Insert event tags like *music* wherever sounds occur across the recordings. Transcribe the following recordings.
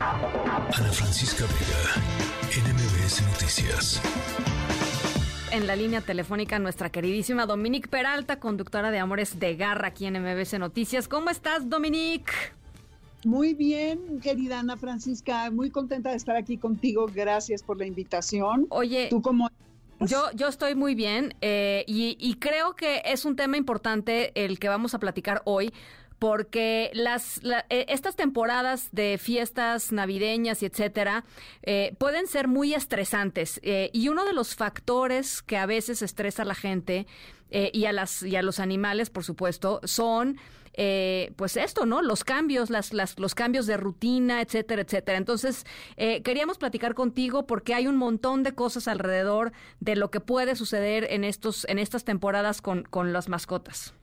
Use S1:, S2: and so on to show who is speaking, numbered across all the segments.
S1: Ana Francisca Vega, NMBS Noticias.
S2: En la línea telefónica nuestra queridísima Dominique Peralta, conductora de Amores de Garra aquí en MBS Noticias. ¿Cómo estás, Dominique?
S3: Muy bien, querida Ana Francisca, muy contenta de estar aquí contigo. Gracias por la invitación.
S2: Oye,
S3: ¿tú cómo
S2: yo, yo estoy muy bien eh, y, creo que es un tema importante el que vamos a platicar hoy porque las eh, estas temporadas de fiestas navideñas y etcétera eh, pueden ser muy estresantes y uno de los factores que a veces estresa a la gente y a las y a los animales por supuesto son eh, pues esto, ¿no? Los cambios, las, las, los cambios de rutina, etcétera, etcétera. Entonces, eh, queríamos platicar contigo porque hay un montón de cosas alrededor de lo que puede suceder en, estos, en estas temporadas con, con las mascotas.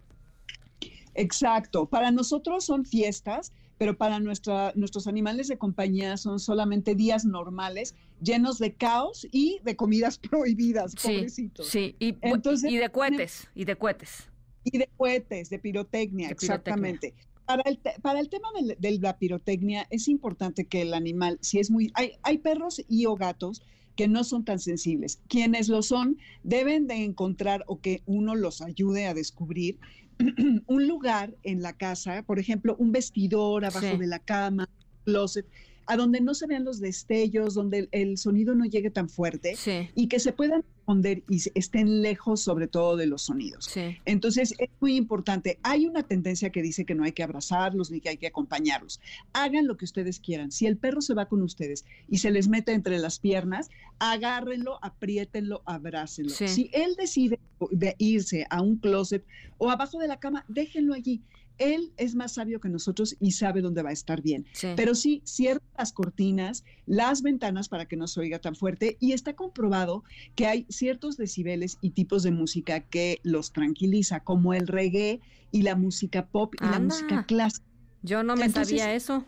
S3: Exacto. Para nosotros son fiestas, pero para nuestra, nuestros animales de compañía son solamente días normales, llenos de caos y de comidas *laughs* prohibidas, pobrecitos.
S2: Sí, y, Entonces, y de cohetes, y de cohetes.
S3: Y de cohetes, de pirotecnia, exactamente. Para el, para el tema de, la pirotecnia es importante que el animal, si es muy... Hay, hay perros y o gatos que no son tan sensibles. Quienes lo son deben de encontrar o que uno los ayude a descubrir *clears throat* un lugar en la casa, por ejemplo, un vestidor abajo de la cama, closet, a donde no se vean los destellos, donde el, sonido no llegue tan fuerte y que se puedan y estén lejos sobre todo de los sonidos. Entonces es muy importante. Hay una tendencia que dice que no hay que abrazarlos ni que hay que acompañarlos. Hagan lo que ustedes quieran. Si el perro se va con ustedes y se les mete entre las piernas, agárrenlo, apriétenlo, abrácenlo. Si él decide de irse a un closet o abajo de la cama, déjenlo allí él es más sabio que nosotros y sabe dónde va a estar bien. Pero sí, cierra las cortinas, las ventanas para que no se oiga tan fuerte y está comprobado que hay ciertos decibeles y tipos de música que los tranquiliza, como el reggae y la música pop y la música clásica.
S2: Yo no me sabía eso.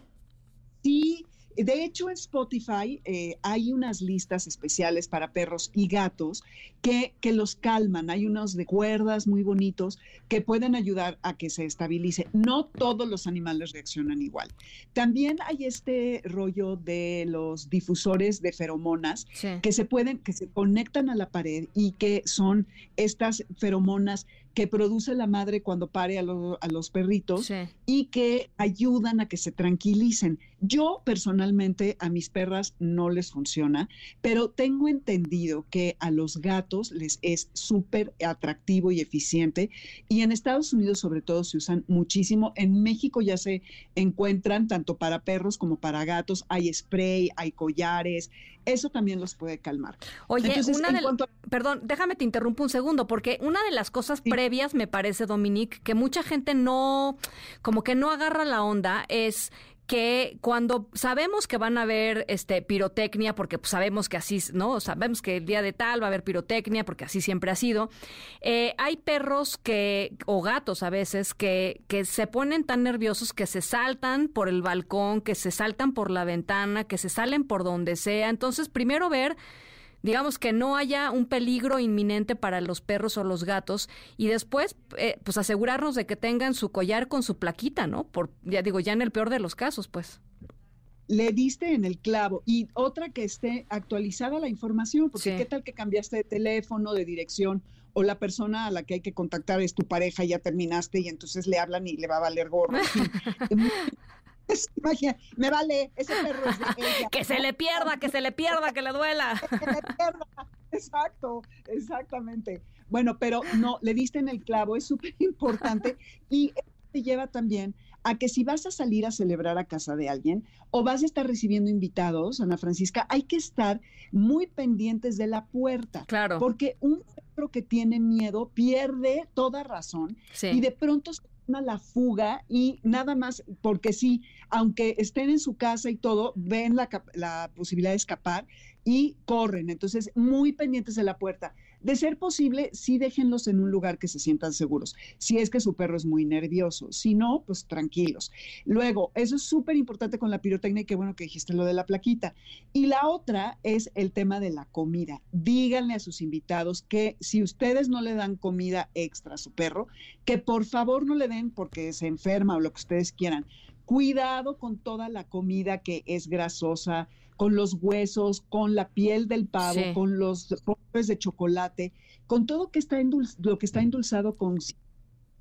S3: Sí, de hecho, en Spotify eh, hay unas listas especiales para perros y gatos que, que los calman. Hay unos de cuerdas muy bonitos que pueden ayudar a que se estabilice. No todos los animales reaccionan igual. También hay este rollo de los difusores de feromonas que se pueden, que se conectan a la pared y que son estas feromonas que produce la madre cuando pare a, los perritos y que ayudan a que se tranquilicen. Yo personalmente a mis perras no les funciona, pero tengo entendido que a los gatos les es súper atractivo y eficiente y en Estados Unidos sobre todo se usan muchísimo. En México ya se encuentran tanto para perros como para gatos. Hay spray, hay collares, eso también los puede calmar.
S2: Oye, perdón, déjame te interrumpo un segundo, porque una de las cosas previas, me parece, Dominique, que mucha gente no, como que no agarra la onda, es que cuando sabemos que van a haber este pirotecnia, porque pues, sabemos que así, ¿no? Sabemos que el día de tal va a haber pirotecnia, porque así siempre ha sido. Eh, hay perros que, o gatos a veces, que, que se ponen tan nerviosos que se saltan por el balcón, que se saltan por la ventana, que se salen por donde sea. Entonces, primero ver digamos que no haya un peligro inminente para los perros o los gatos y después eh, pues asegurarnos de que tengan su collar con su plaquita, ¿no? Por ya digo, ya en el peor de los casos, pues.
S3: Le diste en el clavo y otra que esté actualizada la información, porque qué tal que cambiaste de teléfono, de dirección o la persona a la que hay que contactar es tu pareja y ya terminaste y entonces le hablan y le va a valer gorro. *laughs* Imagina, me vale, ese perro es de ella. *laughs*
S2: que se le pierda, que se le pierda, que le duela. *laughs*
S3: que se le pierda. Exacto, exactamente. Bueno, pero no, le diste en el clavo, es súper importante *laughs* y te lleva también a que si vas a salir a celebrar a casa de alguien o vas a estar recibiendo invitados, Ana Francisca, hay que estar muy pendientes de la puerta.
S2: Claro.
S3: Porque un perro que tiene miedo pierde toda razón y de pronto la fuga y nada más, porque sí, aunque estén en su casa y todo, ven la, la posibilidad de escapar y corren. Entonces, muy pendientes de la puerta. De ser posible, sí déjenlos en un lugar que se sientan seguros. Si es que su perro es muy nervioso. Si no, pues tranquilos. Luego, eso es súper importante con la pirotecnia y qué bueno que dijiste lo de la plaquita. Y la otra es el tema de la comida. Díganle a sus invitados que si ustedes no le dan comida extra a su perro, que por favor no le den porque se enferma o lo que ustedes quieran cuidado con toda la comida que es grasosa, con los huesos, con la piel del pavo, con los de chocolate, con todo que está lo que está endulzado con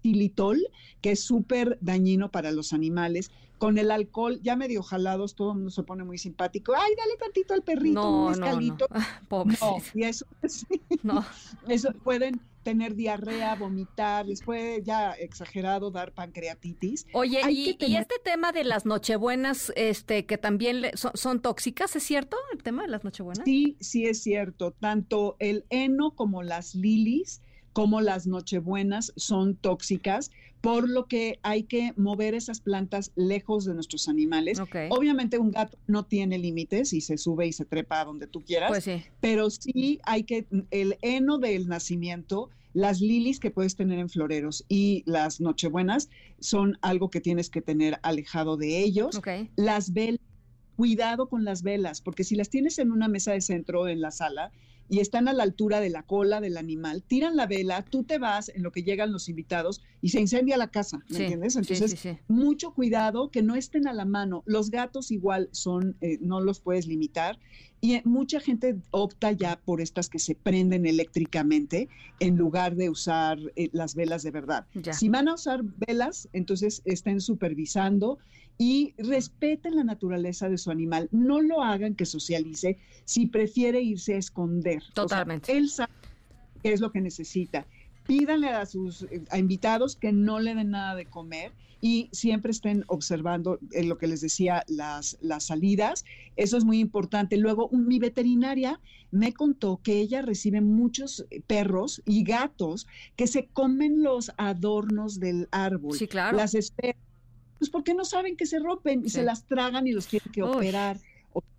S3: xilitol, que es súper dañino para los animales, con el alcohol ya medio jalados, todo el mundo se pone muy simpático. Ay, dale tantito al perrito, un escalito.
S2: No, no.
S3: no, *laughs* y eso, *laughs* no. eso pueden tener diarrea, vomitar, les puede ya exagerado dar pancreatitis.
S2: Oye, y, este tema de las nochebuenas, este, que también son, tóxicas, ¿es cierto el tema de las nochebuenas?
S3: Sí, sí es cierto. Tanto el heno como las lilis como las nochebuenas son tóxicas, por lo que hay que mover esas plantas lejos de nuestros animales. Obviamente un gato no tiene límites y se sube y se trepa a donde tú quieras, pues pero sí hay que, el heno del nacimiento, las lilis que puedes tener en floreros y las nochebuenas son algo que tienes que tener alejado de ellos. Las velas, cuidado con las velas, porque si las tienes en una mesa de centro en la sala, y están a la altura de la cola del animal, tiran la vela, tú te vas en lo que llegan los invitados y se incendia la casa, ¿me entiendes? Entonces, mucho cuidado que no estén a la mano. Los gatos igual son, eh, no los puedes limitar y eh, mucha gente opta ya por estas que se prenden eléctricamente en lugar de usar eh, las velas de verdad. Si van a usar velas, entonces estén supervisando y respeten la naturaleza de su animal. No lo hagan que socialice si prefiere irse a esconder.
S2: Totalmente.
S3: él sabe qué es lo que necesita. Pídanle a sus invitados que no le den nada de comer y siempre estén observando en eh, lo que les decía las, las salidas. Eso es muy importante. Luego, mi veterinaria me contó que ella recibe muchos perros y gatos que se comen los adornos del árbol.
S2: Sí, claro.
S3: Las esferas pues porque no saben que se rompen y se las tragan y los tienen que operar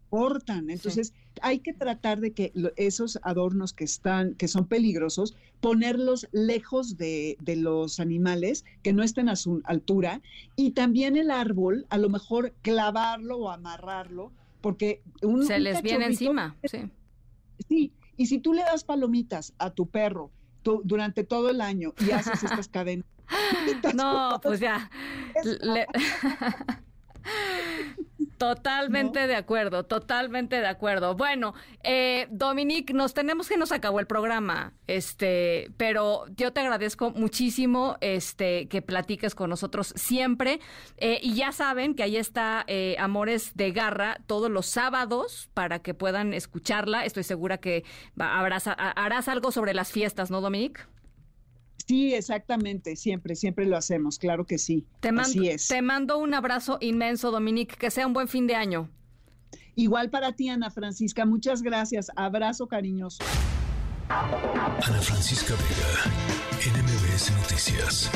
S3: o cortan. Entonces, hay que tratar de que esos adornos que están, que son peligrosos, ponerlos lejos de, los animales, que no estén a su altura, y también el árbol, a lo mejor clavarlo o amarrarlo, porque
S2: un, se les viene encima. Sí.
S3: sí, y si tú le das palomitas a tu perro durante todo el año y haces estas *laughs* cadenas
S2: no, pues ya. *laughs* Totalmente de acuerdo, totalmente de acuerdo. Bueno, eh, Dominique, nos tenemos que nos acabó el programa, este, pero yo te agradezco muchísimo, este, que platiques con nosotros siempre. Eh, y ya saben que ahí está eh, Amores de Garra todos los sábados para que puedan escucharla. Estoy segura que harás algo sobre las fiestas, ¿no, Dominique?
S3: Sí, exactamente, siempre, siempre lo hacemos, claro que sí.
S2: Te mando, Te mando un abrazo inmenso, Dominique, que sea un buen fin de año.
S3: Igual para ti, Ana Francisca, muchas gracias. Abrazo cariñoso.
S1: Ana Francisca Vega, NMBS Noticias.